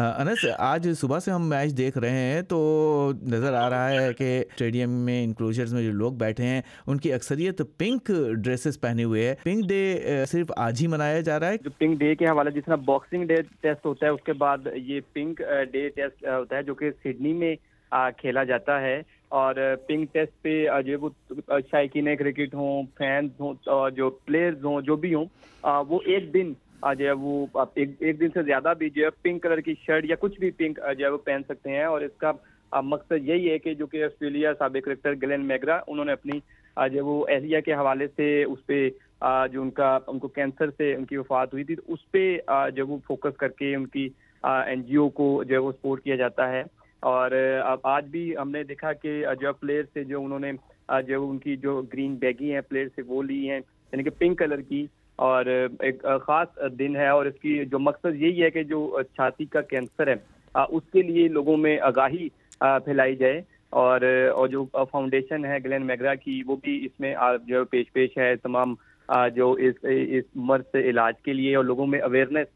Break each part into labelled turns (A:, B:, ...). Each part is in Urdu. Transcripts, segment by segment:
A: انس، آج صبح سے ہم میچ دیکھ رہے ہیں تو نظر آ رہا ہے کہ اسٹیڈیم میں انکلوجرز میں جو لوگ بیٹھے ہیں، ان کی اکثریت پنک ڈریسز پہنے ہوئے ہیں۔ پنک ڈے صرف آج ہی منایا جا رہا ہے۔
B: جو پنک ڈے کے حوالے جس طرح باکسنگ ڈے ٹیسٹ ہوتا ہے، اس کے بعد یہ پنک ڈے ٹیسٹ ہوتا ہے جو کہ سڈنی میں کھیلا جاتا ہے۔ اور پنک ٹیسٹ پہ جو وہ شائقین کرکٹ ہوں فینس ہوں جو پلیئرز ہوں، جو بھی ہوں وہ ایک دن جو ہے وہ ایک دن سے زیادہ بھی جو ہے پنک کلر کی شرٹ یا کچھ بھی پنک جو ہے وہ پہن سکتے ہیں اور اس کا مقصد یہی ہے کہ جو کہ آسٹریلیا سابق کرکٹر گلین میگرا انہوں نے اپنی جو وہ اہلیہ کے حوالے سے اس پہ جو ان کا، ان کو کینسر سے ان کی وفات ہوئی تھی، تو اس پہ جو وہ فوکس کر کے ان کی این جی او کو جو ہے وہ سپورٹ کیا جاتا ہے۔ اور آج بھی ہم نے دیکھا کہ جو پلیئر سے جو انہوں نے جو ان کی جو گرین بیگی ہیں پلیئر سے وہ لی ہیں یعنی کہ پنک کلر کی اور ایک خاص دن ہے اور اس کی جو مقصد یہی ہے کہ جو چھاتی کا کینسر ہے اس کے لیے لوگوں میں آگاہی پھیلائی جائے اور اور جو فاؤنڈیشن ہے گلین میگرا کی، وہ بھی اس میں جو پیش پیش ہے تمام جو اس اس مرض سے علاج کے لیے اور لوگوں میں اویئرنیس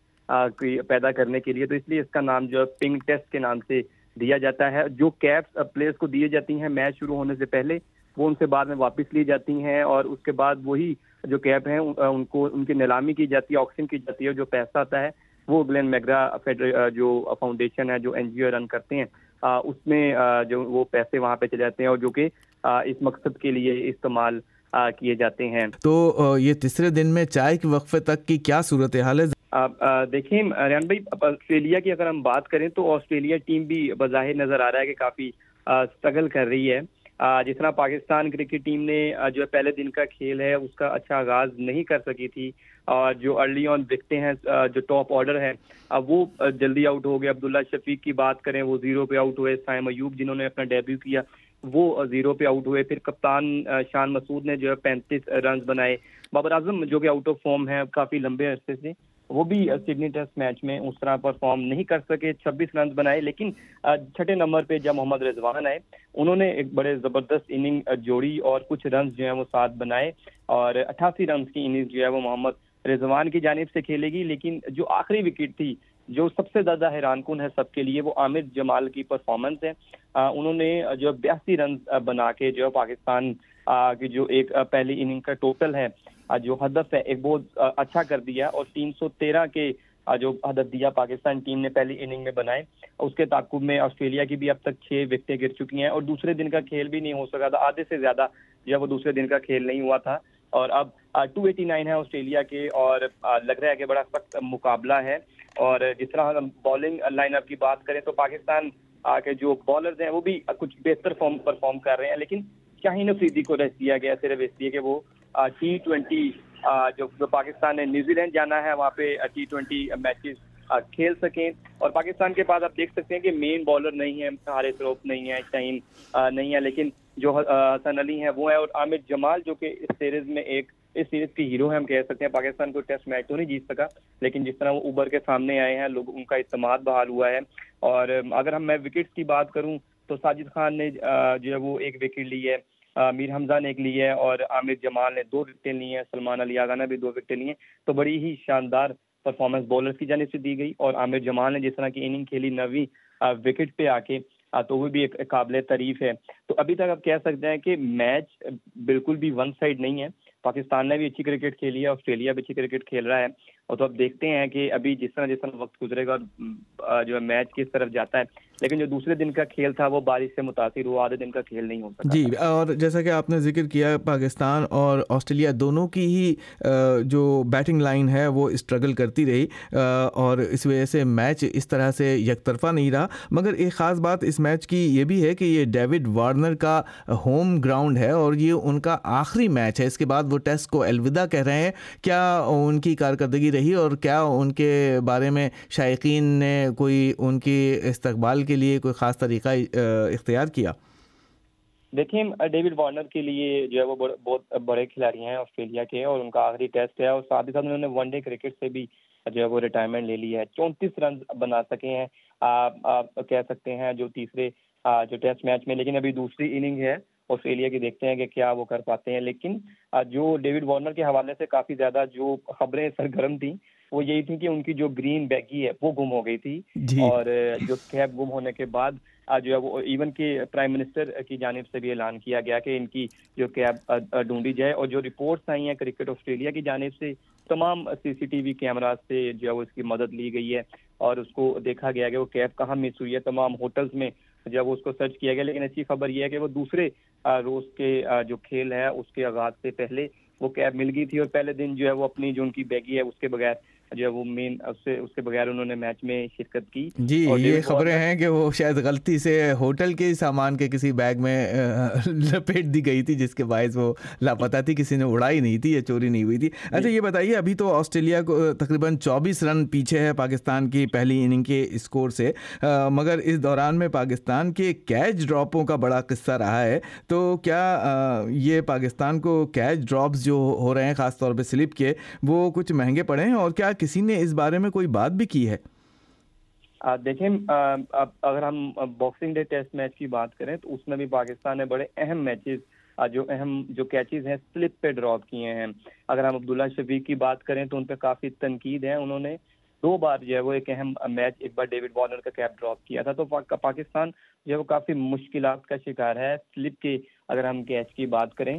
B: پیدا کرنے کے لیے تو اس لیے اس کا نام جو پنک ٹیسٹ کے نام سے دیا جاتا ہے، جو کیپس پلیئرس کو دیے جاتی ہیں میچ شروع ہونے سے پہلے وہ ان سے بعد میں واپس لی جاتی ہیں اور اس کے بعد وہی جو کیپ ہیں ان کو ان کی نیلامی کی جاتی ہے آکسن کی جاتی ہے جو پیسہ آتا ہے وہ گلین میگرا جو فاؤنڈیشن ہے جو این جی او رن کرتے ہیں اس میں جو وہ پیسے وہاں پہ چلے جاتے ہیں اور جو کہ اس مقصد کے لیے استعمال کیے جاتے ہیں۔
A: تو یہ تیسرے دن میں چائے کے وقفے تک کی کیا صورت حال ہے
B: دیکھیں ریان بھائی آسٹریلیا کی اگر ہم بات کریں تو آسٹریلیا ٹیم بھی بظاہر نظر آ رہا ہے کہ کافی اسٹرگل کر رہی ہے۔ جس طرح پاکستان کرکٹ ٹیم نے جو پہلے دن کا کھیل ہے، اس کا اچھا آغاز نہیں کر سکی تھی۔ اور جو ارلی آن دکھتے ہیں جو ٹاپ آرڈر ہے اب وہ جلدی آؤٹ ہو گئے۔ عبداللہ شفیق کی بات کریں، وہ زیرو پہ آؤٹ ہوئے۔ سائم ایوب جنہوں نے اپنا ڈیبیو کیا، وہ زیرو پہ آؤٹ ہوئے۔ پھر کپتان شان مسعود نے جو ہے پینتیس رنز بنائے۔ بابر اعظم جو کہ آؤٹ آف فارم ہے کافی لمبے عرصے سے وہ بھی سڈنی ٹیسٹ میچ میں اس طرح پرفارم نہیں کر سکے، چھبیس رنز بنائے، لیکن چھٹے نمبر پہ جب محمد رضوان آئے، انہوں نے ایک بڑے زبردست اننگ جوڑی اور کچھ رنز جو ہیں وہ ساتھ بنائے اور اٹھاسی رنز کی اننگ جو ہے وہ محمد رضوان کی جانب سے کھیلے گی، لیکن جو آخری وکٹ تھی، جو سب سے زیادہ حیران کن ہے سب کے لیے، وہ عامر جمال کی پرفارمنس ہے۔ انہوں نے جو بیاسی رنز بنا کے جو پاکستان کی جو ایک پہلی اننگ کا ٹوٹل ہے جو ہدف ہے، ایک بہت اچھا کر دیا اور تین سو تیرہ کے جو ہدف دیا، پاکستان ٹیم نے پہلی اننگ میں بنائے، اس کے تعقب میں آسٹریلیا کی بھی اب تک چھ وکٹیں گر چکی ہیں اور دوسرے دن کا کھیل بھی نہیں ہو سکا تھا، آدھے سے زیادہ جب وہ دوسرے دن کا کھیل نہیں ہوا تھا۔ اور اب ٹو ایٹی نائن ہے آسٹریلیا کے اور لگ رہا ہے کہ بڑا سخت مقابلہ ہے۔ اور جس طرح ہم بالنگ لائن اپ کی بات کریں تو پاکستان کے جو بالرز ہیں وہ بھی کچھ بہتر فارم پرفارم کر رہے ہیں، لیکن شاہین افریدی کو ریسٹ دیا گیا، صرف اس لیے کہ وہ ٹی ٹوینٹی جو پاکستان نے نیوزی لینڈ جانا ہے، وہاں پہ ٹی ٹوینٹی میچز کھیل سکیں۔ اور پاکستان کے پاس آپ دیکھ سکتے ہیں کہ مین بالر نہیں ہے حارث روپ نہیں ہے شاہین نہیں ہے لیکن جو حسن علی ہیں، وہ ہیں اور عامر جمال جو کہ اس سیریز میں ایک، اس سیریز کی ہیرو ہے ہم کہہ سکتے ہیں پاکستان کو ٹیسٹ میچ تو نہیں جیت سکا، لیکن جس طرح وہ اوبر کے سامنے آئے ہیں، لوگ ان کا اعتماد بحال ہوا ہے۔ اور اگر ہم میں وکٹس کی بات کروں تو ساجد خان نے جو ہے وہ ایک وکٹ لی ہے۔ میر حمزہ نے ایک لی ہے اور عامر جمال نے دو وکٹیں لی ہیں، سلمان علی آغا نے بھی دو وکٹیں لی ہیں۔ تو بڑی ہی شاندار پرفارمنس بولرز کی جانب سے دی گئی اور عامر جمال نے جس طرح کی اننگ کھیلی نویں وکٹ پہ آ کے تو وہ بھی ایک قابل تعریف ہے۔ تو ابھی تک آپ کہہ سکتے ہیں کہ میچ بالکل بھی ون سائڈ نہیں ہے۔ پاکستان نے بھی اچھی کرکٹ کھیلی ہے، آسٹریلیا بھی اچھی کرکٹ کھیل رہا ہے۔ اور تو اب دیکھتے ہیں کہ ابھی جس طرح جس طرح وقت گزرے گا جو ہے میچ کس طرف جاتا ہے۔ لیکن جو دوسرے دن کا کھیل تھا وہ بارش سے متاثر ہوا آدھے دن کا کھیل نہیں ہو سکتا
A: جی اور جیسا کہ آپ نے ذکر کیا پاکستان اور آسٹریلیا دونوں کی ہی جو بیٹنگ لائن ہے وہ اسٹرگل کرتی رہی۔ اور اس وجہ سے میچ اس طرح سے یک طرفہ نہیں رہا۔ مگر ایک خاص بات اس میچ کی یہ بھی ہے کہ یہ ڈیوڈ وارنر کا ہوم گراؤنڈ ہے اور یہ ان کا آخری میچ ہے۔ اس کے بعد وہ ٹیسٹ کو الوداع کہہ رہے ہیں۔ کیا ان کی کارکردگی رہی اور کیا ان کے بارے میں شائقین نے کوئی ان کی استقبال کے لیے کوئی خاص طریقہ اختیار کیا؟
B: دیکھیں، ڈیوڈ وارنر کے لیے جو ہے وہ بہت بڑے کھلاڑی ہیں آسٹریلیا کے اور ان کا آخری ٹیسٹ ہے اور ساتھ ہی ساتھ انہوں نے ون ڈے کرکٹ سے بھی جو ہے وہ ریٹائرمنٹ لے لی ہے۔ چونتیس رن بنا سکے ہیں، آپ کہہ سکتے ہیں جو تیسرے جو ٹیسٹ میچ میں، لیکن ابھی دوسری اننگ ہے۔ آسٹریلیا کی دیکھتے ہیں کہ کیا وہ کر پاتے ہیں لیکن جو ڈیوڈ وارنر کے حوالے سے کافی زیادہ جو خبریں سرگرم تھیں وہ یہی تھی کہ ان کی جو گرین بیگی ہے وہ گم ہو گئی تھی۔ جی۔ اور جو کیب گم ہونے کے بعد جو ہے وہ ایون کہ پرائم منسٹر کی جانب سے بھی اعلان کیا گیا کہ ان کی جو کیب ڈھونڈی جائے۔ اور جو رپورٹس آئی ہیں کرکٹ آسٹریلیا کی جانب سے تمام سی سی ٹی وی کیمراز سے جو ہے وہ اس کی مدد لی گئی ہے۔ اور اس کو دیکھا گیا کہ وہ کیب کہاں مس ہوئی ہے تمام ہوٹلس میں جب اس کو سرچ کیا گیا، لیکن اچھی خبر یہ ہے کہ وہ دوسرے روز کے جو کھیل ہے، اس کے آغاز سے پہلے وہ کیب مل گئی تھی اور پہلے دن جو ہے وہ اپنی جو ان کی بیگی ہے، اس کے بغیر جو ہے وہ مین اس سے اس کے بغیر انہوں نے میچ میں شرکت کی
A: جی یہ خبریں ہیں کہ وہ شاید غلطی سے ہوٹل کے سامان کے کسی بیگ میں لپیٹ دی گئی تھی جس کے باعث وہ لاپتہ تھی کسی نے اڑائی نہیں تھی یا چوری نہیں ہوئی تھی۔ جی۔ اچھا یہ بتائیے ابھی تو آسٹریلیا کو تقریباً چوبیس رن پیچھے ہے پاکستان کی پہلی اننگ کے اسکور سے۔ مگر اس دوران میں پاکستان کے کیچ ڈراپوں کا بڑا قصہ رہا ہے۔ تو کیا یہ پاکستان کو کیچ ڈراپس جو ہو رہے ہیں خاص طور پہ سلپ کے وہ کچھ مہنگے پڑے ہیں؟ اور کیا کسی نے اس بارے میں کوئی بات بھی کی ہے؟
B: دیکھیں اگر ہم باکسنگ ڈے ٹیسٹ میچ کی بات کریں تو اس میں بھی پاکستان نے بڑے اہم میچز جو اہم جو کیچز ہیں سلپ پہ ڈراپ کیے ہیں۔ اگر ہم عبداللہ شفیق کی بات کریں تو ان پہ کافی تنقید ہے۔ انہوں نے دو بار جو ہے وہ ایک اہم میچ ایک بار ڈیوڈ وارنر کا کیپ ڈراپ کیا تھا۔ تو پاکستان جو ہے وہ کافی مشکلات کا شکار ہے۔ سلپ کے اگر ہم کیچ کی بات کریں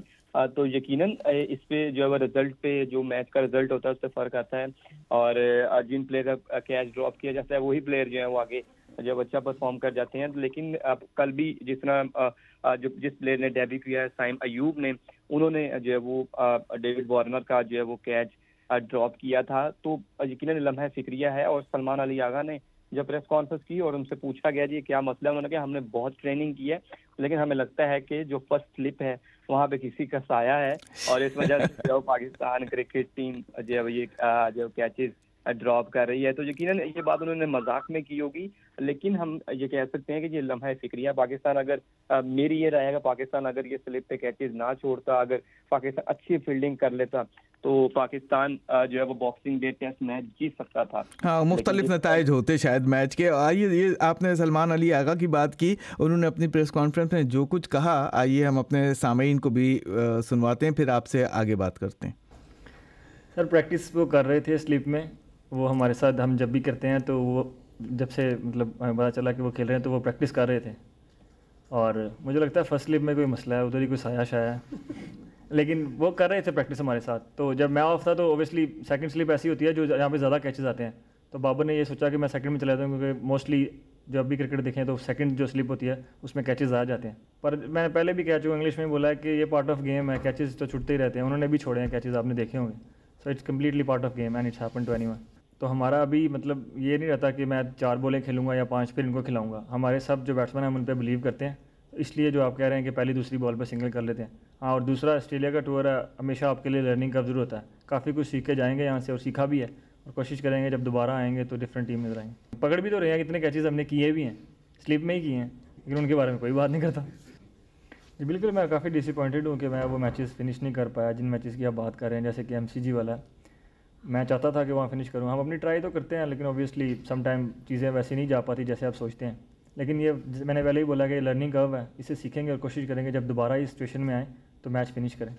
B: تو یقیناً اس پہ جو ہے رزلٹ پہ جو میچ کا رزلٹ ہوتا ہے، اس سے فرق آتا ہے۔ اور جن پلیئر کا کیچ ڈراپ کیا جاتا ہے، وہی پلیئر جو ہے وہ آگے جب اچھا پرفارم کر جاتے ہیں۔ لیکن اب کل بھی جس طرح جو جس پلیئر نے ڈیبی کیا ہے، سائم ایوب نے، انہوں نے جو ہے وہ ڈیوڈ وارنر کا جو ہے وہ کیچ ڈراپ کیا تھا۔ تو یقیناً لمحہ فکریہ ہے۔ اور سلمان علی آغا نے جب پریس کانفرنس کی اور ان سے پوچھا گیا جی کیا مسئلہ ہے؟ انہوں نے کہا ہم نے بہت ٹریننگ کی ہے۔ لیکن ہمیں لگتا ہے کہ جو فرسٹ سلپ ہے وہاں پہ کسی کا سایہ ہے اور اس وجہ سے جو پاکستان کرکٹ ٹیم جو یہ جو کیچز ڈراپ کر رہی ہے۔ تو یقیناً یہ بات انہوں نے مذاق میں کی ہوگی لیکن ہم یہ کہہ سکتے ہیں کہ یہ لمحہ فکریہ پاکستان اگر میری یہ رہے گا پاکستان اگر یہ سلپ پہ کیچز نہ چھوڑتا اگر پاکستان اچھی فیلڈنگ کر لیتا تو پاکستان جو ہے وہ باکسنگ ڈے ٹیسٹ میچ جیت سکتا تھا۔
A: ہاں مختلف نتائج ہوتے شاید میچ کے۔ آئیے یہ آپ نے سلمان علی آغا کی بات کی۔ انہوں نے اپنی پریس کانفرنس میں جو کچھ کہا آئیے ہم اپنے سامعین کو بھی سنواتے ہیں پھر آپ سے آگے بات کرتے ہیں۔
C: سر پریکٹس وہ کر رہے تھے سلیپ میں۔ وہ ہمارے ساتھ ہم جب بھی کرتے ہیں تو وہ جب سے مطلب ہمیں پتا چلا کہ وہ کھیل رہے ہیں تو وہ پریکٹس کر رہے تھے۔ اور مجھے لگتا ہے فرسٹ سلپ میں کوئی مسئلہ ہے، ادھر ہی کوئی سایہ شایا ہے۔ لیکن وہ کر رہے تھے پریکٹس ہمارے ساتھ۔ تو جب میں آف تھا تو اوبیسلی سیکنڈ سلپ ایسی ہوتی ہے جو یہاں پہ زیادہ کیچز آتے ہیں۔ تو بابر نے یہ سوچا کہ میں سیکنڈ میں چلا جاتا ہوں کیونکہ موسٹلی جب بھی کرکٹ دیکھیں تو سیکنڈ جو سلپ ہوتی ہے اس میں کیچز آ جاتے ہیں۔ پر میں نے پہلے بھی کہہ چکا انگلش میں بولا ہے کہ یہ پارٹ آف گیم ہے کیچز تو چھٹتے ہی رہتے ہیں۔ انہوں نے بھی چھوڑے ہیں کیچز آپ نے دیکھے ہوں گے۔ So it's completely part of game and it's happen to anyone تو ہمارا ابھی مطلب یہ نہیں رہتا کہ میں چار بولیں کھیلوں گا یا پانچ پھر ان کو کھلاؤں گا۔ ہمارے سب جو بیٹسمین ہیں، ہم ان پہ بلیو کرتے ہیں۔ اس لیے جو آپ کہہ رہے ہیں کہ پہلی دوسری بال پہ سنگل کر لیتے ہیں۔ ہاں اور دوسرا آسٹریلیا کا ٹور ہے، ہمیشہ آپ کے لیے لرننگ کا ضرور ہوتا ہے۔ کافی کچھ سیکھ کے جائیں گے یہاں سے اور سیکھا بھی ہے۔ اور کوشش کریں گے جب دوبارہ آئیں گے تو ڈفرینٹ ٹیم نظر آئیں گے پکڑ بھی تو رہے ہیں، کتنے کیچز ہم نے کیے بھی ہیں۔ سلیپ میں ہی کیے ہیں، لیکن ان کے بارے میں کوئی بات نہیں کرتا۔ جی بالکل، میں کافی ڈس اپوائنٹیڈ ہوں کہ میں وہ میچز فنش نہیں کر پایا، جن میچز کی آپ بات کر رہے ہیں، جیسے کہ ایم سی جی والا۔ میں چاہتا تھا کہ وہاں فنش کروں۔ ہم اپنی ٹرائی تو کرتے ہیں، لیکن اوبیسلی سم ٹائم چیزیں ویسی نہیں جا پاتی جیسے آپ سوچتے ہیں۔ لیکن یہ میں نے پہلے ہی بولا کہ یہ لرننگ کرو ہے۔ اسے سیکھیں گے اور کوشش کریں گے جب دوبارہ اس سچویشن میں آئیں تو میچ فنش کریں۔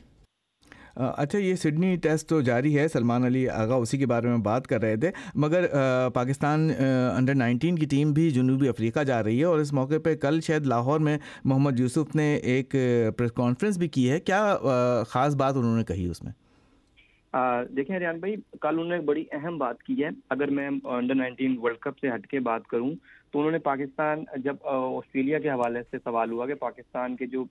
A: اچھا یہ سڈنی ٹیسٹ تو جاری ہے۔ سلمان علی آغا اسی کے بارے میں بات کر رہے تھے۔ مگر پاکستان انڈر نائنٹین کی ٹیم بھی جنوبی افریقہ جا رہی ہے اور اس موقع پہ کل شاید لاہور میں محمد یوسف نے ایک پریس کانفرنس بھی کی ہے۔ کیا خاص بات انہوں نے کہی اس میں؟
B: دیکھیں ریان بھائی، کل انہوں نے ایک بڑی اہم بات کی ہے۔ اگر میں انڈر نائنٹین ورلڈ کپ سے ہٹ کے بات کروں تو انہوں نے پاکستان، جب آسٹریلیا کے حوالے سے سوال ہوا کہ پاکستان کے جو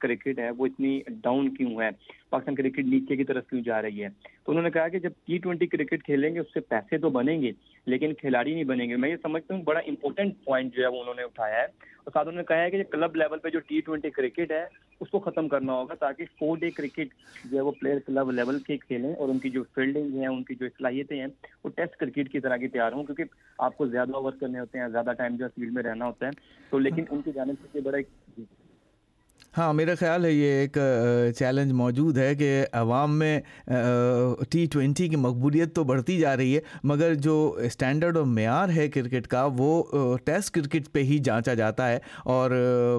B: کرکٹ ہے وہ اتنی ڈاؤن کیوں ہے؟ پاکستان کرکٹ نیچے کی طرف کیوں جا رہی ہے؟ تو انہوں نے کہا کہ جب ٹی ٹوینٹی کرکٹ کھیلیں گے، اس سے پیسے تو بنیں گے، لیکن کھلاڑی نہیں بنیں گے۔ میں یہ سمجھتا ہوں بڑا امپورٹنٹ پوائنٹ جو ہے وہ انہوں نے اٹھایا ہے۔ اور ساتھ انہوں نے کہا ہے کہ کلب لیول پہ جو ٹی ٹوینٹی کرکٹ ہے، اس کو ختم کرنا ہوگا تاکہ فور ڈے کرکٹ جو ہے وہ پلیئر کلب لیول کے کھیلیں اور ان کی جو فیلڈنگ ہیں، ان کی جو صلاحیتیں ہیں، وہ ٹیسٹ کرکٹ کی طرح کی تیار ہوں، کیونکہ آپ کو زیادہ اوور کرنے ہوتے ہیں، زیادہ ٹائم جو ہے فیلڈ میں رہنا ہوتا ہے تو لیکن ان کی جانب سے بڑا ایک
A: ہاں میرا خیال ہے یہ ایک چیلنج موجود ہے کہ عوام میں ٹی ٹوینٹی کی مقبولیت تو بڑھتی جا رہی ہے، مگر جو اسٹینڈرڈ اور معیار ہے کرکٹ کا، وہ ٹیسٹ کرکٹ پہ ہی جانچا جاتا ہے، اور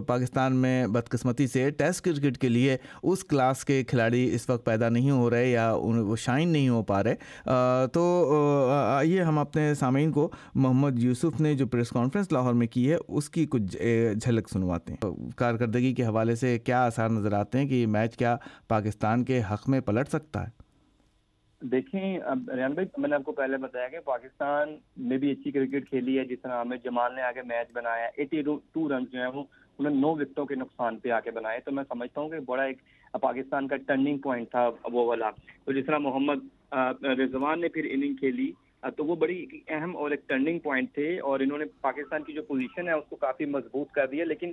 A: پاکستان میں بدقسمتی سے ٹیسٹ کرکٹ کے لیے اس کلاس کے کھلاڑی اس وقت پیدا نہیں ہو رہے یا وہ شائن نہیں ہو پا رہے۔ تو آئیے ہم اپنے سامعین کو، محمد یوسف نے جو پریس کانفرنس لاہور میں کی ہے، اس کی کچھ جھلک سنواتے ہیں۔ کارکردگی کے حوالے سے سے کیا آثار نظر آتے ہیں کہ یہ میچ کیا پاکستان کے حق میں پلٹ سکتا ہے؟
B: دیکھیں ریان بھائی، میں نے آپ کو پہلے بتایا کہ پاکستان میں بھی اچھی کرکٹ کھیلی ہے، جس طرح ہمیں جمال نے آگے میچ بنایا، ایٹی ٹو رنز جو ہیں وہ انہوں نے نو وکٹوں کے نقصان پہ آ کے بنائے، تو میں سمجھتا ہوں کہ بڑا ایک پاکستان کا ٹرننگ پوائنٹ تھا وہ والا۔ تو جس طرح محمد رضوان نے پھر اننگ کھیلی تو وہ بڑی اہم اور ایک ٹرننگ پوائنٹ تھے، اور انہوں نے پاکستان کی جو پوزیشن ہے، اس کو کافی مضبوط کر دیا، لیکن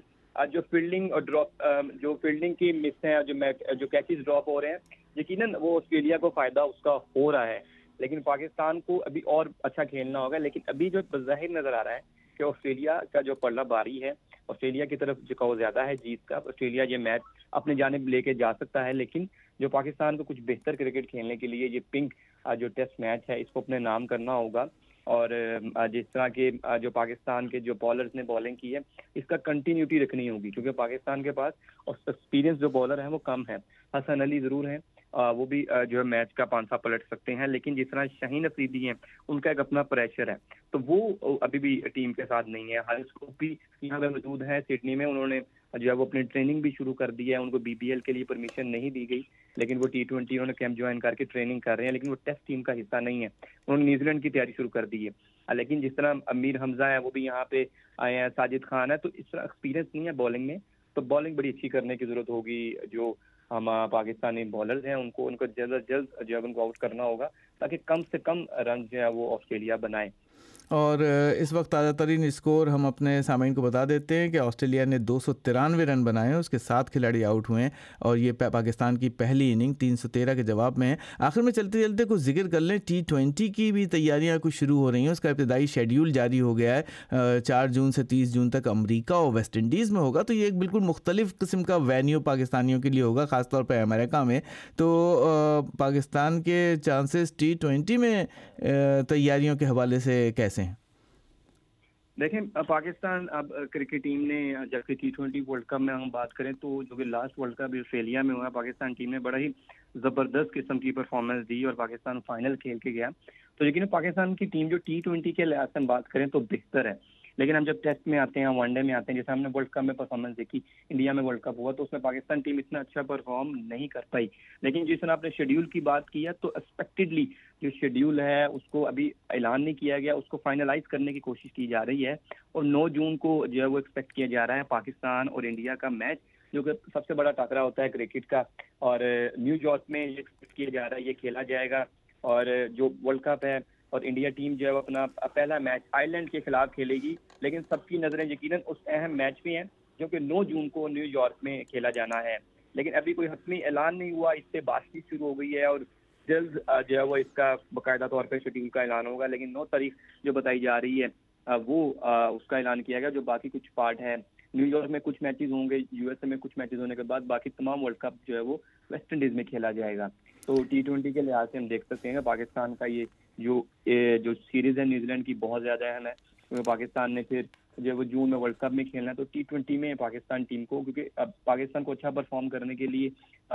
B: جو فیلڈنگ اور ڈراپ جو فیلڈنگ کی مس ہیں، جو جو کیچز ڈراپ ہو رہے ہیں، یقیناً وہ آسٹریلیا کو فائدہ اس کا ہو رہا ہے۔ لیکن پاکستان کو ابھی اور اچھا کھیلنا ہوگا۔ لیکن ابھی جو بظاہر نظر آ رہا ہے کہ آسٹریلیا کا جو پلڑا باری ہے، آسٹریلیا کی طرف جھکاؤ زیادہ ہے جیت کا۔ آسٹریلیا یہ میچ اپنی جانب لے کے جا سکتا ہے، لیکن جو پاکستان کو کچھ بہتر کرکٹ کھیلنے کے لیے یہ پنک جو ٹیسٹ میچ ہے، اس کو اپنے نام کرنا ہوگا۔ اور جس طرح کے جو پاکستان کے جو بالرز نے بالنگ کی ہے، اس کا کنٹینیوٹی رکھنی ہوگی، کیونکہ پاکستان کے پاس ایکسپیرینس جو بالر ہیں، وہ کم ہے حسن علی ضرور ہیں۔ وہ بھی جو ہے میچ کا پانسا پلٹ سکتے ہیں، لیکن جس طرح شاہین افریدی ہیں، ان کا ایک اپنا پریشر ہے۔ تو وہ ابھی بھی ٹیم کے ساتھ نہیں ہے۔ ہر اسکوپ بھی یہاں پہ موجود ہے سڈنی میں انہوں نے جو ہے وہ اپنی ٹریننگ بھی شروع کر دی ہے، ان کو بی بی ایل کے لیے پرمیشن نہیں دی گئی، لیکن وہ ٹی ٹوینٹی انہوں نے کیمپ جوائن کر کے ٹریننگ کر رہے ہیں، لیکن وہ ٹیسٹ ٹیم کا حصہ نہیں ہے۔ انہوں نے نیوزی لینڈ کی تیاری شروع کر دی ہے۔ لیکن جس طرح امیر حمزہ ہے وہ بھی یہاں پہ آئے ہیں، ساجد خان ہے تو اس طرح ایکسپیرینس نہیں ہے بالنگ میں۔ تو بالنگ بڑی اچھی کرنے کی ضرورت ہوگی۔ جو ہم پاکستانی بالرز ہیں، ان کو ان کو جلد از جلد جو ہے ان کو آؤٹ کرنا ہوگا، تاکہ کم سے کم رن جو ہے وہ آسٹریلیا بنائے
A: اور اس وقت تازہ ترین اسکور ہم اپنے سامعین کو بتا دیتے ہیں کہ آسٹریلیا نے دو سو ترانوے رن بنائے ہیں، اس کے سات کھلاڑی آؤٹ ہوئے ہیں اور یہ پاکستان کی پہلی اننگ تین سو تیرہ کے جواب میں ہے۔ آخر میں چلتے چلتے کچھ ذکر کر لیں، ٹی ٹوینٹی کی بھی تیاریاں کچھ شروع ہو رہی ہیں، اس کا ابتدائی شیڈیول جاری ہو گیا ہے۔ چار جون سے تیس جون تک امریکہ اور ویسٹ انڈیز میں ہوگا، تو یہ ایک بالکل مختلف قسم کا وینیو پاکستانیوں کے لیے ہوگا، خاص طور پہ امریکہ میں۔ تو پاکستان کے چانسز ٹی ٹوینٹی میں تیاریوں کے حوالے سے کیسے
B: دیکھیں پاکستان، اب کرکٹ ٹیم نے جبکہ ٹی ٹوینٹی ورلڈ کپ میں ہم بات کریں تو جو کہ لاسٹ ورلڈ کپ آسٹریلیا میں ہوا، پاکستان ٹیم نے بڑا ہی زبردست قسم کی پرفارمنس دی اور پاکستان فائنل کھیل کے گیا۔ تو لیکن پاکستان کی ٹیم جو ٹی ٹوینٹی کے لحاظ سے ہم بات کریں تو بہتر ہے۔ لیکن ہم جب ٹیسٹ میں آتے ہیں ون ڈے میں آتے ہیں، جیسے ہم نے ورلڈ کپ میں پرفارمنس دیکھی، انڈیا میں ورلڈ کپ ہوا، تو اس میں پاکستان ٹیم اتنا اچھا پرفارم نہیں کر پائی۔ لیکن جس طرح آپ نے شیڈیول کی بات کی ہے، تو ایکسپیکٹڈلی جو شیڈیول ہے، اس کو ابھی اعلان نہیں کیا گیا، اس کو فائنلائز کرنے کی کوشش کی جا رہی ہے۔ اور نو جون کو جو ہے، وہ ایکسپیکٹ کیا جا رہا ہے پاکستان اور انڈیا کا میچ جو کہ سب سے بڑا ٹاکرا ہوتا ہے کرکٹ کا۔ اور نیو یارک میں یہ ایکسپیکٹ کیا جا رہا ہے، یہ کھیلا جائے گا۔ اور جو ورلڈ کپ ہے اور انڈیا ٹیم جو ہے وہ اپنا پہلا میچ آئرلینڈ کے خلاف کھیلے گی، لیکن سب کی نظریں یقیناً اس اہم میچ میں ہیں جو کہ نو جون کو نیو یارک میں کھیلا جانا ہے۔ لیکن ابھی کوئی حتمی اعلان نہیں ہوا، اس سے بات چیت شروع ہو گئی ہے اور جلد جو ہے وہ اس کا باقاعدہ طور پہ شیڈیول کا اعلان ہوگا، لیکن نو تاریخ جو بتائی جا رہی ہے، وہ اس کا اعلان کیا گیا، جو باقی کچھ پارٹ ہے نیو یارک میں کچھ میچز ہوں گے، یو ایس اے میں کچھ میچز ہونے کے بعد باقی تمام ورلڈ کپ جو ہے وہ ویسٹ انڈیز میں کھیلا جائے گا۔ تو ٹی ٹوینٹی کے لحاظ سے ہم دیکھ سکتے ہیں کہ پاکستان کا یہ جو جو سیریز ہے، نیوزی لینڈ کی بہت زیادہ اہم ہے۔ کیونکہ پاکستان نے پھر جو وہ جون میں ورلڈ کپ میں کھیلنا ہے۔ تو ٹی ٹوینٹی میں پاکستان ٹیم کو، کیونکہ اب پاکستان کو اچھا پرفارم کرنے کے لیے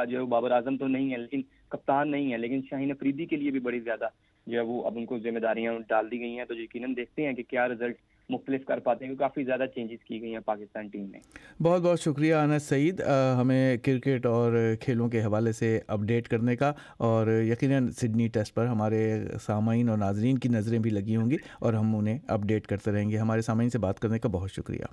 B: جو بابر اعظم تو نہیں ہے لیکن کپتان نہیں ہے لیکن شاہین افریدی کے لیے بھی بڑی زیادہ جو ہے وہ اب ان کو ذمہ داریاں ڈال دی گئی ہیں۔ تو یقیناً دیکھتے ہیں کہ کیا رزلٹ مختلف کر پاتے ہیں کافی زیادہ چینجز کی گئی ہیں پاکستان ٹیم میں۔
A: بہت بہت شکریہ انس سعید ہمیں کرکٹ اور کھیلوں کے حوالے سے اپڈیٹ کرنے کا، اور یقیناً سڈنی ٹیسٹ پر ہمارے سامعین اور ناظرین کی نظریں بھی لگی ہوں گی، اور ہم انہیں اپڈیٹ کرتے رہیں گے۔ ہمارے سامعین سے بات کرنے کا بہت شکریہ۔